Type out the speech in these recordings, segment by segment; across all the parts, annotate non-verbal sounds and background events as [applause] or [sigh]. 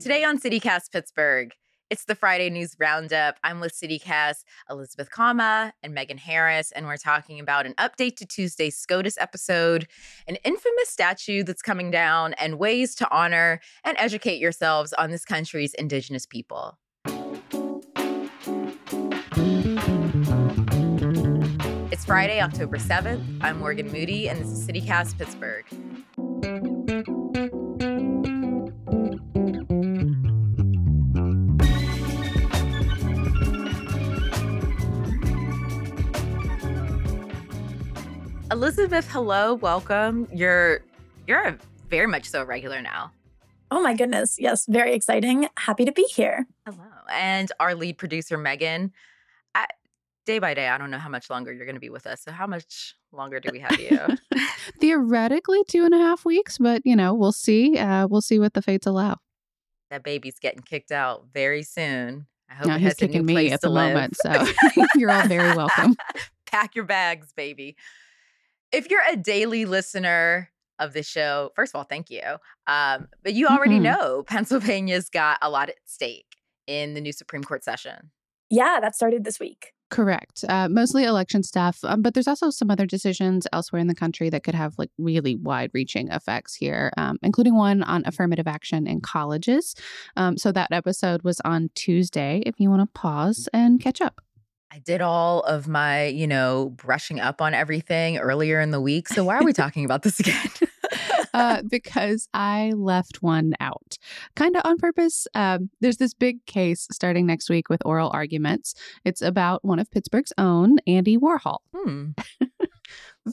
Today on CityCast Pittsburgh, it's the Friday News Roundup. I'm with CityCast Elizabeth Kama and Megan Harris, and we're talking about an update to Tuesday's SCOTUS episode, an infamous statue that's coming down, and ways to honor and educate yourselves on this country's Indigenous people. It's Friday, October 7th. I'm Morgan Moody, and this is CityCast Pittsburgh. Elizabeth, hello, welcome. You're you're very much so regular now. Oh my goodness. Yes, very exciting. Happy to be here. Hello. And our lead producer, Megan. I, day by day, I don't know how much longer you're going to be with us. So, how much longer do we have you? [laughs] Theoretically, two and a half weeks, but you know, we'll see. Uh, we'll see what the fates allow. that baby's getting kicked out very soon. I hope it he's has a new kicking me at the live. moment, so [laughs] you're all very welcome. [laughs] Pack your bags, baby. If you're a daily listener of the show, first of all, thank you. Um, but you already Mhm. know [laughs] Pennsylvania's got a lot at stake in the new Supreme Court session. Yeah, that started this week. Correct. Uh, mostly election stuff, um, but there's also some other decisions elsewhere in the country that could have like really wide-reaching effects here, um, including one on affirmative action in colleges. Um, so that episode was on Tuesday. If you want to pause and catch up. I did all of my, you know, brushing up on everything earlier in the week. So why are we talking about this again? [laughs] uh, because I left one out, kind of on purpose. Um, there's this big case starting next week with oral arguments. It's about one of Pittsburgh's own, Andy Warhol. hmm. [laughs]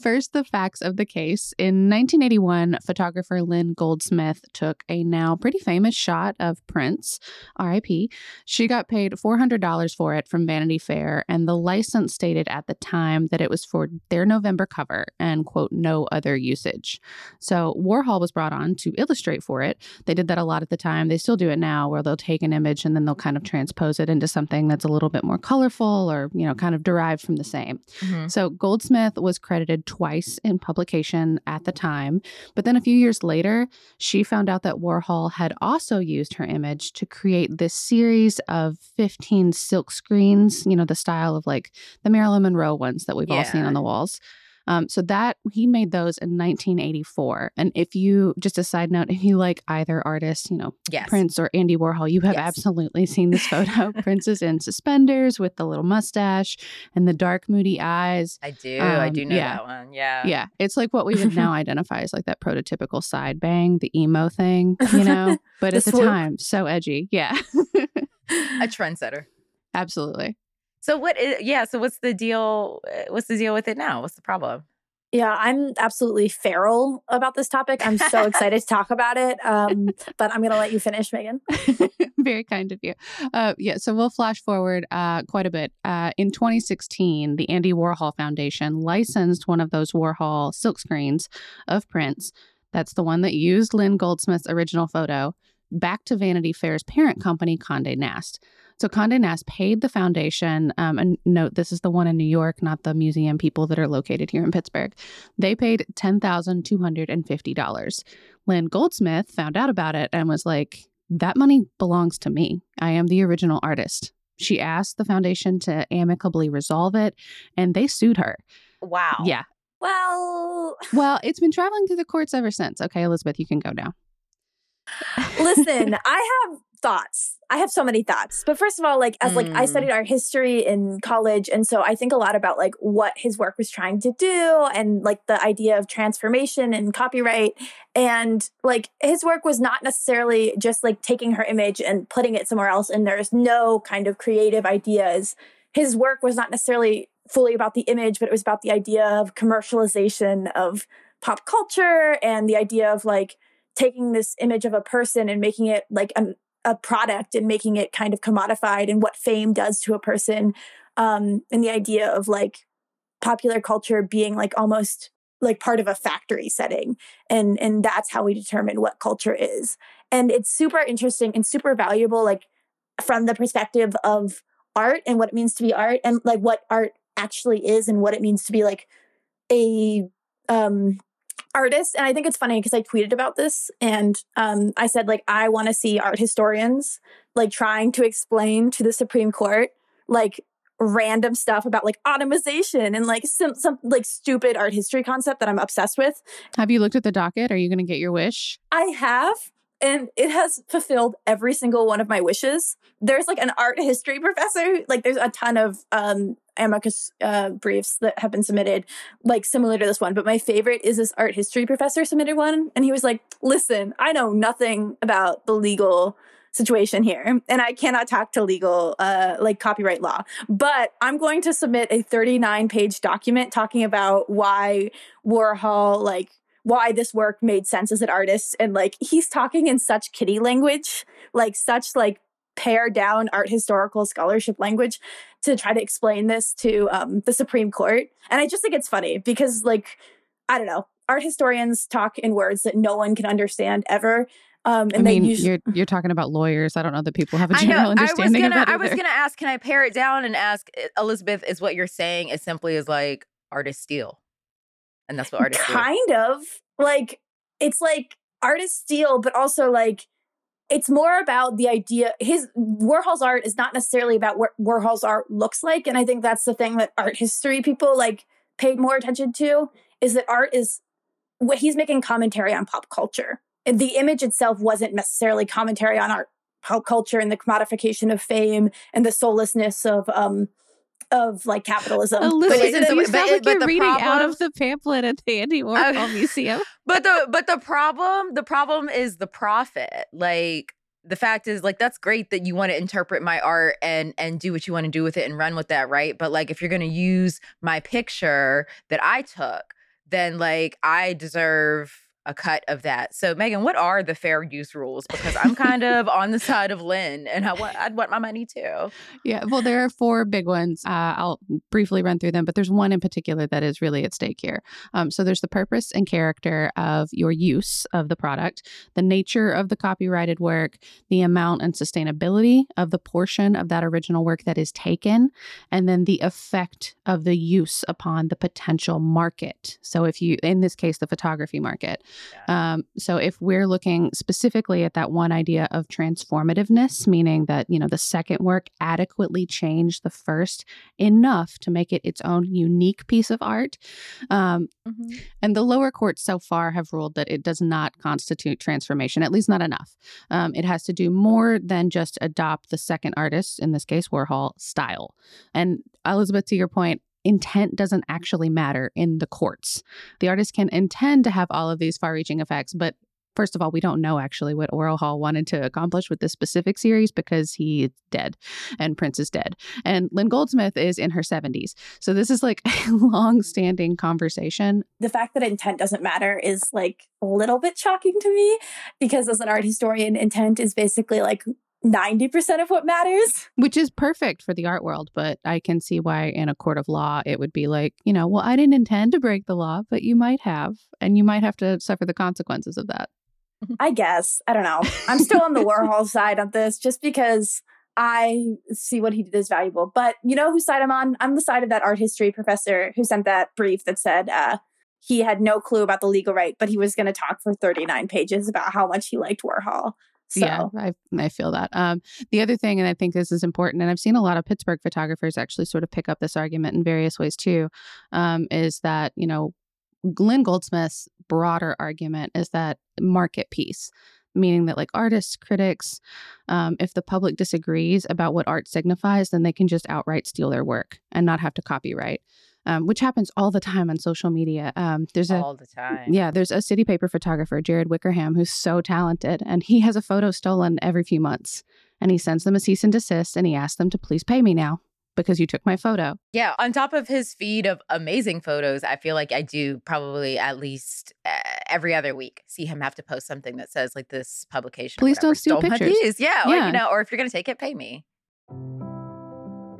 First, the facts of the case. In 1981, photographer Lynn Goldsmith took a now pretty famous shot of Prince, RIP. She got paid $400 for it from Vanity Fair, and the license stated at the time that it was for their November cover and, quote, no other usage. So Warhol was brought on to illustrate for it. They did that a lot at the time. They still do it now, where they'll take an image and then they'll kind of transpose it into something that's a little bit more colorful or, you know, kind of derived from the same. Mhm. So Goldsmith was credited twice in publication at the time, but then a few years later, she found out that Warhol had also used her image to create this series of 15 silk screens, you know, the style of like the Marilyn Monroe ones that we've all seen on the walls. Um, so that he made those in 1984. And if you, just a side note, [laughs] if you like either artist, you know, Yes. Prince or Andy Warhol, you have Yes. absolutely seen this photo. [laughs] Prince is in suspenders with the little mustache and the dark, moody eyes. I do. I Um, do know yeah. that one. Yeah. Yeah, it's like what we would now [laughs] identify as like that prototypical side bang, the emo thing, you know. But at the swoop. time, so edgy. Yeah, A trendsetter. absolutely. So what is yeah, so what's the deal uh, what's the deal with it now? What's the problem? Yeah, I'm absolutely feral about this topic. I'm so excited to [laughs] talk about it. Um, but I'm going to let you finish, Megan. [laughs] Very kind of you. Uh, yeah, so we'll flash forward uh, quite a bit. Uh, in 2016, the Andy Warhol Foundation licensed one of those Warhol silkscreens of Prince. That's the one that used Lynn Goldsmith's original photo back to Vanity Fair's parent company, Condé Nast. So Condé Nast paid the foundation, um, and note this is the one in New York, not the museum people that are located here in Pittsburgh. They paid ten thousand two hundred and fifty dollars. Lynn Goldsmith found out about it and was like, "That money belongs to me. I am the original artist." She asked the foundation to amicably resolve it, and they sued her. Wow. Yeah. Well, [laughs] Well, it's been traveling through the courts ever since. Okay, Elizabeth, you can go now. Listen, I have thoughts. I have so many thoughts. But first of all, like as like I Mm. studied art history in college and so I think a lot about like what his work was trying to do and like the idea of transformation and copyright and like his work was not necessarily just like taking her image and putting it somewhere else and there's no kind of creative ideas. His work was not necessarily fully about the image, but it was about the idea of commercialization of pop culture and the idea of like taking this image of a person and making it like a, product and making it kind of commodified and what fame does to a person um and the idea of like popular culture being like almost like part of a factory setting and and that's how we determine what culture is. And it's super interesting and super valuable like from the perspective of art and what it means to be art and like what art actually is and what it means to be like a um artists, and I think it's funny because I tweeted about this and um, I said like I want to see art historians like trying to explain to the Supreme Court like random stuff about like automation and like some some like stupid art history concept that I'm obsessed with. Have you looked at the docket? Are you going to get your wish? I have and it has fulfilled every single one of my wishes. There's like an art history professor, like there's a ton of um amicus uh, briefs that have been submitted like similar to this one, but my favorite is this art history professor submitted one and he was like, "Listen, I know nothing about the legal situation here and I cannot talk to legal uh like copyright law, but I'm going to submit a 39 page document talking about why Warhol like why this work made sense as an artist and like he's talking in such kitty language like such like pare down art historical scholarship language to try to explain this to um, the supreme court and i just think it's funny because like i don't know art historians talk in words that no one can understand ever um, and I mean, usually, you're [laughs] you're talking about lawyers. I don't know that people have a general understanding I was gonna, of that. I was gonna ask, can I pare it down and ask Elizabeth? Is what you're saying as simply as like artist steal? And that's what artists kind do. of like it's like artist steal, but also like it's more about the idea. His Warhol's art is not necessarily about what Warhol's art looks like, and I think that's the thing that art history people like paid more attention to is that art is what he's making commentary on pop culture. And the image itself wasn't necessarily commentary on art pop culture and the commodification of fame and the soullessness of um of like capitalism. Elizabeth, but you sound but- like but you're the reading out of the pamphlet at the Andy Warhol uh, [laughs] Museum. But the but the problem the problem is the profit. Like the fact is like that's great that you want to interpret my art and and do what you want to do with it and run with that, right? But like if you're going to use my picture that I took, then like I deserve a cut of that. So Megan, what are the fair use rules? Because I'm kind [laughs] of on the side of Lynn and I want I'd want my money too. Yeah, well, there are four big ones. Uh, I'll briefly run through them, but there's one in particular that is really at stake here. Um, so there's the purpose and character of your use of the product, the nature of the copyrighted work, the amount and sustainability of the portion of that original work that is taken, and then the effect of the use upon the potential market. So if you, in this case, the photography market. Um, so if we're looking specifically at that one idea of transformativeness, meaning that, you know, the second work adequately changed the first enough to make it its own unique piece of art. Um, and the lower courts so far have ruled that it does not constitute transformation, at least not enough. Um, it has to do more than just adopt the second artist, in this case, Warhol, style. And Elizabeth, to your point, intent doesn't actually matter in the courts. The artist can intend to have all of these far reaching effects, but First of all, we don't know actually what Warhol wanted to accomplish with this specific series because he's dead and Prince is dead. And Lynn Goldsmith is in her 70s. So this is like [laughs] a long standing conversation. the fact that intent doesn't matter is like a little bit shocking to me because as an art historian intent is basically like 90% of what matters. Which is perfect for the art world, but I can see why in a court of law it would be like, you know, well, I didn't intend to break the law, but you might have, and you might have to suffer the consequences of that. [laughs] i guess. I don't know. I'm still on the [laughs] warhol side of this just because i see what he did as valuable. But you know whose side i'm on? I'm the side of that art history professor who sent that brief that said uh he had no clue about the legal right but he was going to talk for 39 pages about how much he liked warhol so Yeah, I, I feel that. Um, the other thing, and I think this is important, and I've seen a lot of Pittsburgh photographers actually sort of pick up this argument in various ways too, um, is that, you know, Lynn Goldsmith's broader argument is that market piece, meaning that like artists, critics, um, if the public disagrees about what art signifies, then they can just outright steal their work and not have to copyright. Um, which happens all the time on social media. Um, there's a All the time. yeah, there's a city paper photographer, Jared Wickerham, who's so talented, and he has a photo stolen every few months. And he sends them a cease and desist, and he asks them to please pay me now because you took my photo. Yeah, on top of his feed of amazing photos, I feel like I do probably at least uh, every other week see him have to post something that says like this publication. Please don't steal pictures." piece. [laughs] Yeah, or Yeah. you know, or if you're gonna take it, pay me.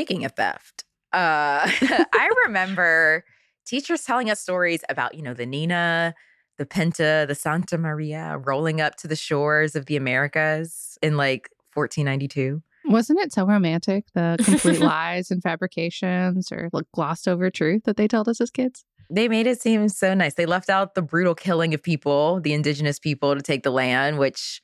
Speaking of theft, uh, [laughs] I remember teachers telling us stories about, you know, the Nina, the Pinta, the Santa Maria rolling up to the shores of the Americas in like 1492. Wasn't it so romantic? The complete [laughs] lies and fabrications or like glossed over truth that they told us as kids? They made it seem so nice. They left out the brutal killing of people, the indigenous people, to take the land, which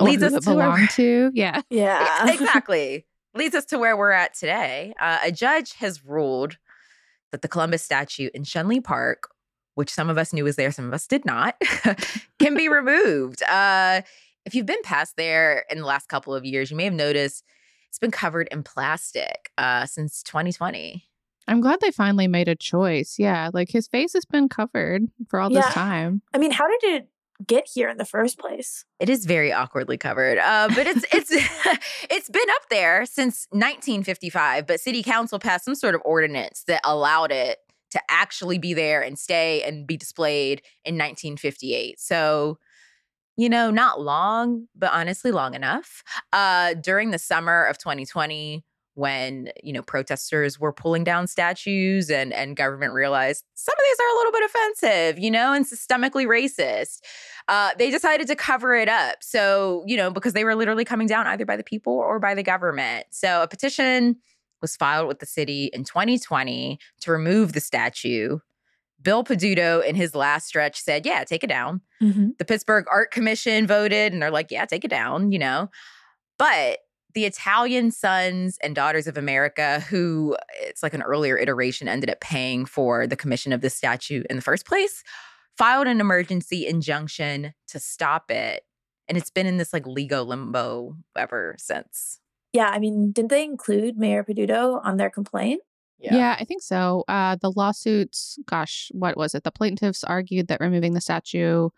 leads us it to our- belonged to. Yeah. Yeah. [laughs] exactly. Leads us to where we're at today. Uh, a judge has ruled that the Columbus statue in Schenley Park, which some of us knew was there, some of us did not, [laughs] can be [laughs] removed. Uh, if you've been past there in the last couple of years, you may have noticed it's been covered in plastic uh, since 2020. I'm glad they finally made a choice. Yeah. Like his face has been covered for all Yeah. this time. I mean, how did it get here in the first place? It is very awkwardly covered, uh, but it's it's [laughs] it's been up there since 1955. But City Council passed some sort of ordinance that allowed it to actually be there and stay and be displayed in 1958. So, you know, not long, but honestly, long enough. Uh, during the summer of 2020, when you know protesters were pulling down statues and and government realized some of these are a little bit offensive you know and systemically racist uh, they decided to cover it up so you know because they were literally coming down either by the people or by the government so a petition was filed with the city in 2020 to remove the statue bill peduto in his last stretch said yeah take it down Mm-hmm. the Pittsburgh Art Commission voted and they're like, yeah, take it down, you know. But the Italian Sons and Daughters of America, who it's like an earlier iteration ended up paying for the commission of this statue in the first place, filed an emergency injunction to stop it. And it's been in this like legal limbo ever since. Yeah, I mean, didn't they include Mayor Peduto on their complaint? Yeah. yeah. I think so. Uh, the lawsuits, gosh, what was it? The plaintiffs argued that removing the statue, I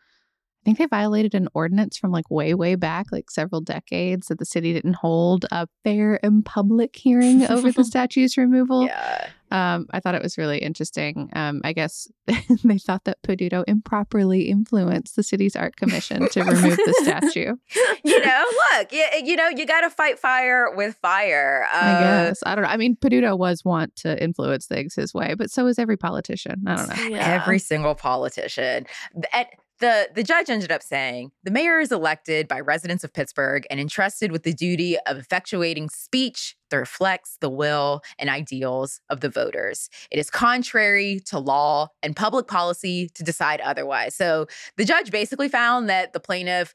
think they violated an ordinance from like way, way back, like several decades, that the city didn't hold a fair and public hearing over the [laughs] statue's removal. Yeah. Um, I thought it was really interesting. Um, I guess [laughs] they thought that Peduto improperly influenced the city's art commission to remove the statue. [laughs] You know, look, you, you know, you got to fight fire with fire. Uh, I guess. I don't know. I mean, Peduto was want to influence things his way, but so is every politician. I don't know. Yeah. Every single politician. Th- And the the judge ended up saying the mayor is elected by residents of Pittsburgh and entrusted with the duty of effectuating speech that reflects the will and ideals of the voters. It is contrary to law and public policy to decide otherwise. So the judge basically found that the plaintiff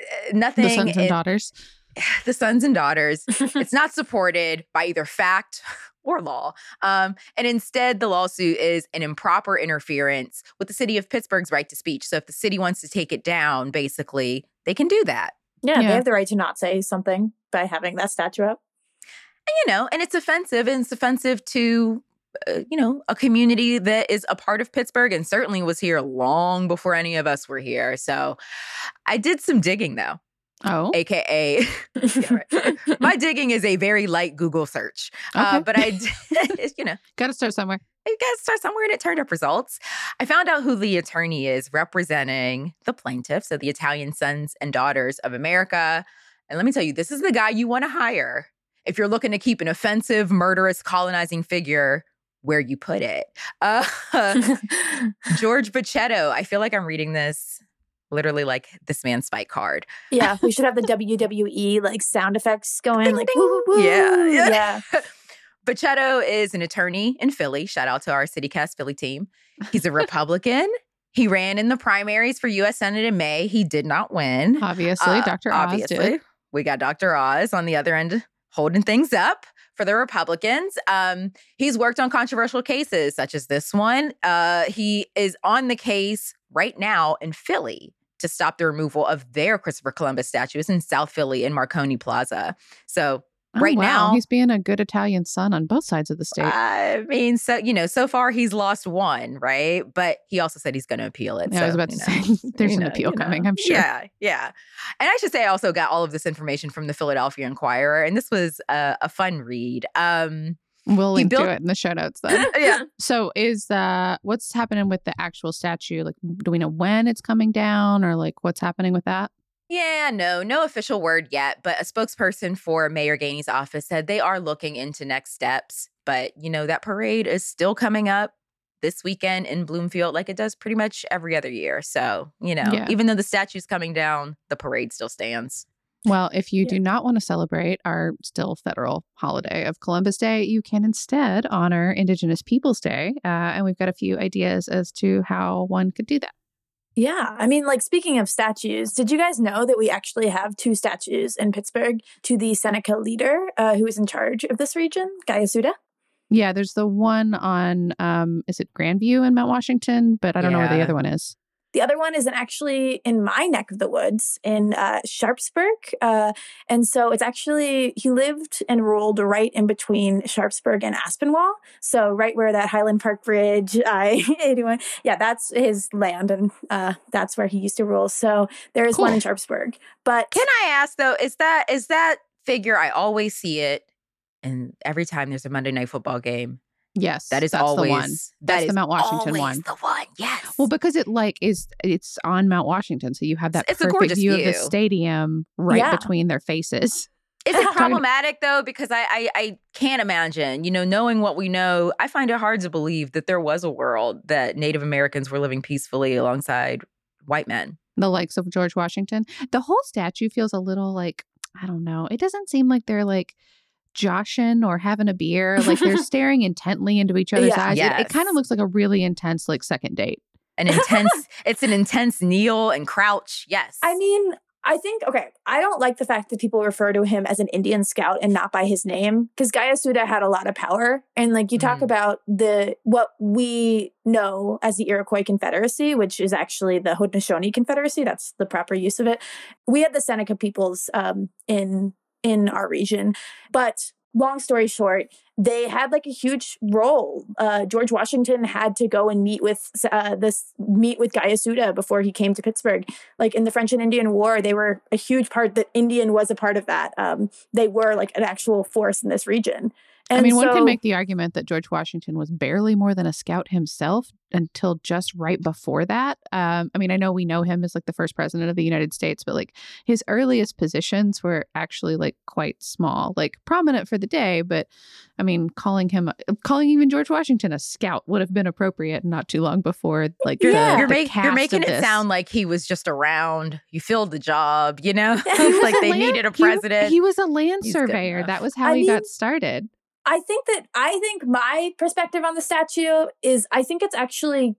eh, nothing The sons and in- daughters. [sighs] the sons and daughters it's [laughs] not supported by either fact [sighs] or law. Um, and instead, the lawsuit is an improper interference with the city of Pittsburgh's right to speech. So if the city wants to take it down, basically, they can do that. Yeah, Yeah. they have the right to not say something by having that statue up. And, you know, and it's offensive, and it's offensive to. Uh, you know, a community that is a part of Pittsburgh and certainly was here long before any of us were here. So I did some digging though, Oh, AKA Yeah, right. my digging is a very light Google search. Uh, but I [laughs] you know, got to start somewhere. I gotta start somewhere and it turned up results. I found out who the attorney is representing the plaintiffs, so the Italian Sons and Daughters of America. And let me tell you, this is the guy you want to hire if you're looking to keep an offensive, murderous, colonizing figure where you put it. Uh, [laughs] [laughs] George Bochetto. I feel like I'm reading this literally like this man's fight card. Yeah, we should have the WWE like sound effects [laughs] going, like woo, woo, woo. Yeah, yeah. [laughs] yeah. Bochetto is an attorney in Philly. Shout out to our CityCast Philly team. He's a Republican. he ran in the primaries for U.S. Senate in May. He did not win. Obviously, Uh, Dr. Oz obviously, did. we got Dr. Oz on the other end holding things up for the Republicans. Um, he's worked on controversial cases such as this one. Uh, he is on the case right now in Philly to stop the removal of their Christopher Columbus statues in South Philly in Marconi Plaza. So Oh, right wow. now- he's being a good Italian son on both sides of the state. I mean, so you know, so far he's lost one, right? But he also said he's going to appeal it. Yeah, I was about to know, say [laughs] there's an know, appeal you know. coming. I'm sure. Yeah, yeah. And I should say, I also got all of this information from the Philadelphia Inquirer, and this was a, a fun read. Um, We'll link built- to it in the show notes then. [laughs] yeah, so is uh what's happening with the actual statue? Like do we know when it's coming down or like what's happening with that? yeah, no, no official word yet, but a spokesperson for Mayor Gainey's office said they are looking into next steps. But you know, that parade is still coming up this weekend in Bloomfield, like it does pretty much every other year. So you know, Yeah. even though the statue's coming down, the parade still stands. Well, if you Yeah. do not want to celebrate our still federal holiday of Columbus Day, you can instead honor Indigenous Peoples Day. Uh, and we've got a few ideas as to how one could do that. Yeah. I mean, like, speaking of statues, did you guys know that we actually have two statues in Pittsburgh to the Seneca leader uh, who is in charge of this region, Guyasuta? Yeah, there's the one on, um, is it Grandview in Mount Washington? But I don't know where the other one is. The other one is actually in my neck of the woods in uh, Sharpsburg. Uh, and so it's actually, he lived and ruled right in between Sharpsburg and Aspinwall. So right where that Highland Park Bridge, [laughs] I 81, yeah, that's his land. And uh, that's where he used to rule. So there is one in Sharpsburg. But Can I ask though, is that is that figure? I always see it, and every time there's a Monday night football game, Yes, that is that's always the one. that That's the Mount Washington one. The one, yes. Well, because it like is it's on Mount Washington, so you have that It's a perfect gorgeous view, of the stadium right Yeah. between their faces. Is [laughs] it problematic though? Because I, I I can't imagine, you know, knowing what we know, I find it hard to believe that there was a world that Native Americans were living peacefully alongside white men. The likes of George Washington. The whole statue feels a little like I don't know. It doesn't seem like they're like joshing or having a beer. Like they're [laughs] staring intently into each other's Yeah. eyes. It, it kind of looks like a really intense like second date. An intense, it's an intense kneel and crouch. Yes. I mean, I think okay. I don't like the fact that people refer to him as an Indian scout and not by his name because Guyasuta had a lot of power. And like you talk Mhm. about the what we know as the Iroquois Confederacy, which is actually the Haudenosaunee Confederacy. That's the proper use of it. We had the Seneca peoples um, in in our region, but long story short, they had like a huge role. Uh, George Washington had to go and meet with uh, this meet with Guyasuta before he came to Pittsburgh like in the French and Indian War, they were a huge part. That Indian was a part of that. Um, they were like an actual force in this region. And I mean, one can make the argument that George Washington was barely more than a scout himself until just right before that. Um, I mean, I know we know him as like the first president of the United States, but like his earliest positions were actually like quite small, like prominent for the day. But I mean, calling him, calling even George Washington a scout would have been appropriate not too long before like You're, the, Yeah. you're, the make- you're making of it this. sound like he was just around. You filled the job, you know? [laughs] He [laughs] was like a they land- needed a president. He, was a land He's surveyor. That was how I he mean, got started. I think that I think my perspective on the statue is I think it's actually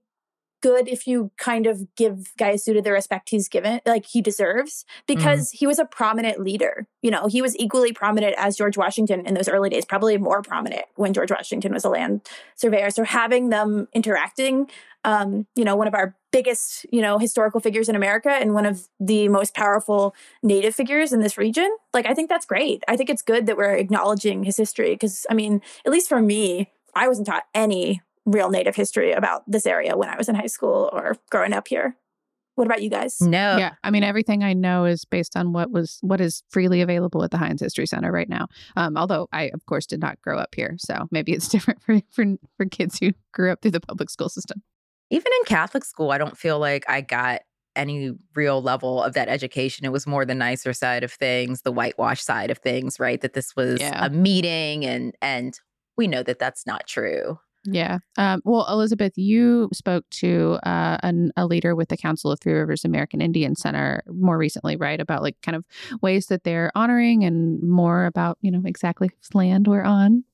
good if you kind of give Guyasuta the respect he's given, like he deserves, because he was a prominent leader. You know, he was equally prominent as George Washington in those early days, probably more prominent when George Washington was a land surveyor. So having them interacting, um, you know, one of our biggest, you know, historical figures in America and one of the most powerful native figures in this region, like I think that's great. I think it's good that we're acknowledging his history because I mean, at least for me, I wasn't taught any real native history about this area when I was in high school or growing up here. What about you guys? no. yeah i mean everything i know is based on what was what is freely available at the heinz history center right now um, although i of course did not grow up here so maybe it's [laughs] different for, for for kids who grew up through the public school system Even in Catholic school, I don't feel like I got any real level of that education. It was more the nicer side of things, the whitewash side of things, right? That this was Yeah. a meeting and and we know that that's not true. Yeah. Um, well, Elizabeth, you spoke to uh, an, a leader with the Council of Three Rivers American Indian Center more recently, right? About like kind of ways that they're honoring and more about, you know, exactly whose land we're on.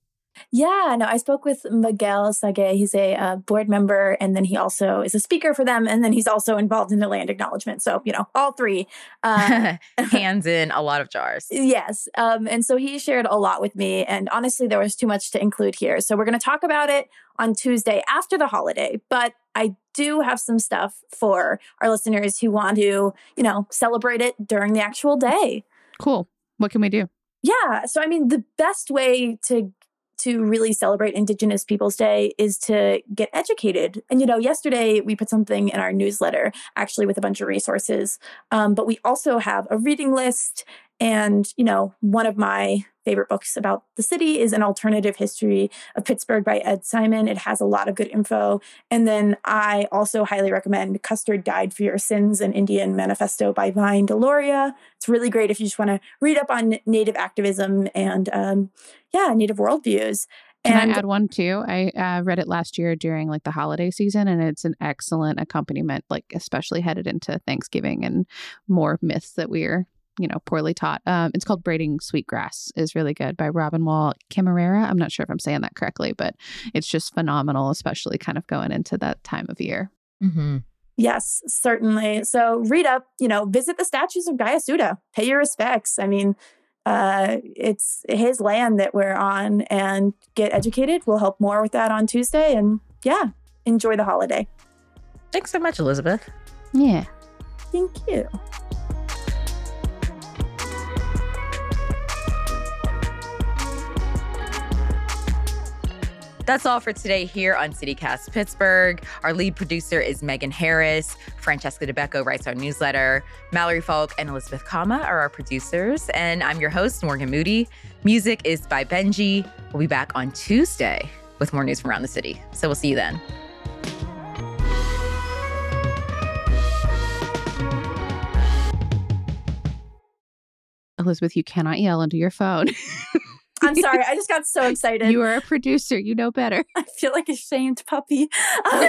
Yeah, no, I spoke with Miguel Sage. He's a uh, board member, and then he also is a speaker for them, and then he's also involved in the land acknowledgement. So, you know, all three. Uh, [laughs] [laughs] Hands in a lot of jars. Yes. Um, and so he shared a lot with me, and honestly, there was too much to include here. So, we're going to talk about it on Tuesday after the holiday, but I do have some stuff for our listeners who want to, you know, celebrate it during the actual day. Cool. What can we do? Yeah. So, I mean, the best way to to really celebrate Indigenous Peoples Day is to get educated. And, you know, yesterday we put something in our newsletter actually with a bunch of resources. Um, but we also have a reading list. And, you know, one of my favorite books about the city is An Alternative History of Pittsburgh by Ed Simon. It has a lot of good info. And then I also highly recommend Custer Died for Your Sins, an Indian Manifesto by Vine Deloria. It's really great if you just want to read up on Native activism and, um, yeah, Native worldviews. Can and, I add one too? I uh, read it last year during like the holiday season, and it's an excellent accompaniment, like especially headed into Thanksgiving and more myths that we're you know, poorly taught. Um, it's called Braiding Sweetgrass is really good by Robin Wall Kimmerer. I'm not sure if I'm saying that correctly, but it's just phenomenal, especially kind of going into that time of year. Mm-hmm. Yes, certainly. So read up, you know, visit the statues of Guyasuta, pay your respects. I mean, uh, it's his land that we're on and get educated. We'll help more with that on Tuesday. And yeah, enjoy the holiday. Thanks so much, Elizabeth. Yeah. Thank you. That's all for today here on CityCast Pittsburgh. Our lead producer is Megan Harris. Francesca Dabecco writes our newsletter. Mallory Falk and Elizabeth Kama are our producers. And I'm your host, Morgan Moody. Music is by Benji. We'll be back on Tuesday with more news from around the city. So we'll see you then. Elizabeth, you cannot yell into your phone. [laughs] I'm sorry. [laughs] I just got so excited. You are a producer. You know better. [laughs] I feel like a shamed puppy. [laughs]